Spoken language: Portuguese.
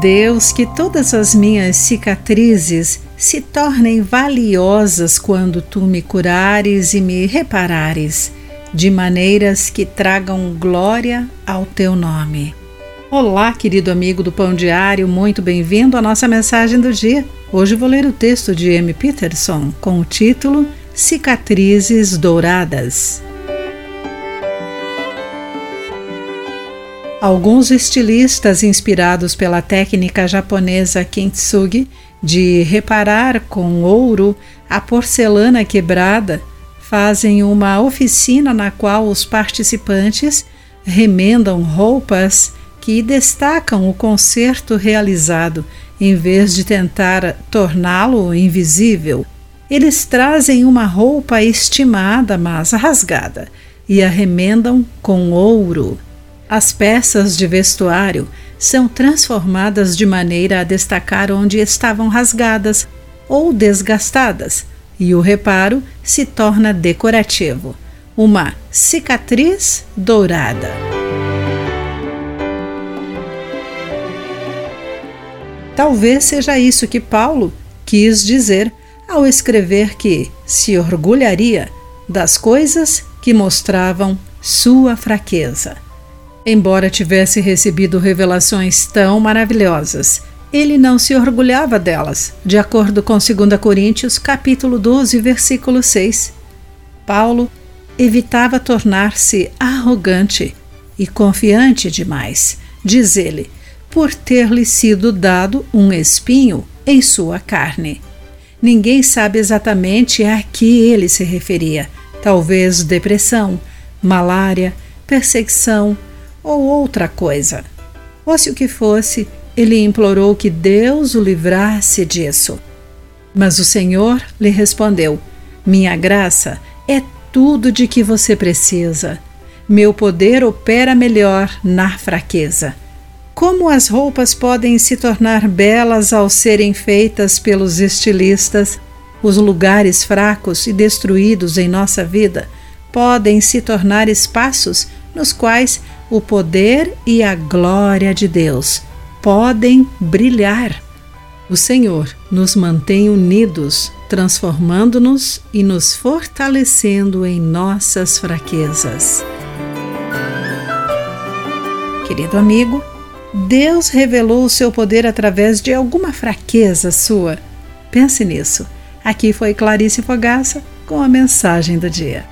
Deus, que todas as minhas cicatrizes se tornem valiosas quando tu me curares e me reparares, de maneiras que tragam glória ao teu nome. Olá, querido amigo do Pão Diário, muito bem-vindo à nossa mensagem do dia. Hoje vou ler o texto de M. Peterson com o título Cicatrizes Douradas. Alguns estilistas inspirados pela técnica japonesa kintsugi de reparar com ouro a porcelana quebrada fazem uma oficina na qual os participantes remendam roupas que destacam o concerto realizado em vez de tentar torná-lo invisível. Eles trazem uma roupa estimada, mas rasgada, e a remendam com ouro. As peças de vestuário são transformadas de maneira a destacar onde estavam rasgadas ou desgastadas, e o reparo se torna decorativo uma cicatriz dourada. Talvez seja isso que Paulo quis dizer ao escrever que se orgulharia das coisas que mostravam sua fraqueza. Embora tivesse recebido revelações tão maravilhosas, ele não se orgulhava delas, de acordo com 2 Coríntios, capítulo 12, versículo 6. Paulo evitava tornar-se arrogante e confiante demais, diz ele, por ter-lhe sido dado um espinho em sua carne. Ninguém sabe exatamente a que ele se referia, talvez depressão, malária, perseguição, ou outra coisa. Fosse o que fosse, ele implorou que Deus o livrasse disso. Mas o Senhor lhe respondeu: Minha graça é tudo de que você precisa. Meu poder opera melhor na fraqueza. Como as roupas podem se tornar belas ao serem feitas pelos estilistas, os lugares fracos e destruídos em nossa vida podem se tornar espaços nos quais o poder e a glória de Deus podem brilhar. O Senhor nos mantém unidos, transformando-nos e nos fortalecendo em nossas fraquezas. Querido amigo, Deus revelou o seu poder através de alguma fraqueza sua. Pense nisso. Aqui foi Clarice Fogaça com a mensagem do dia.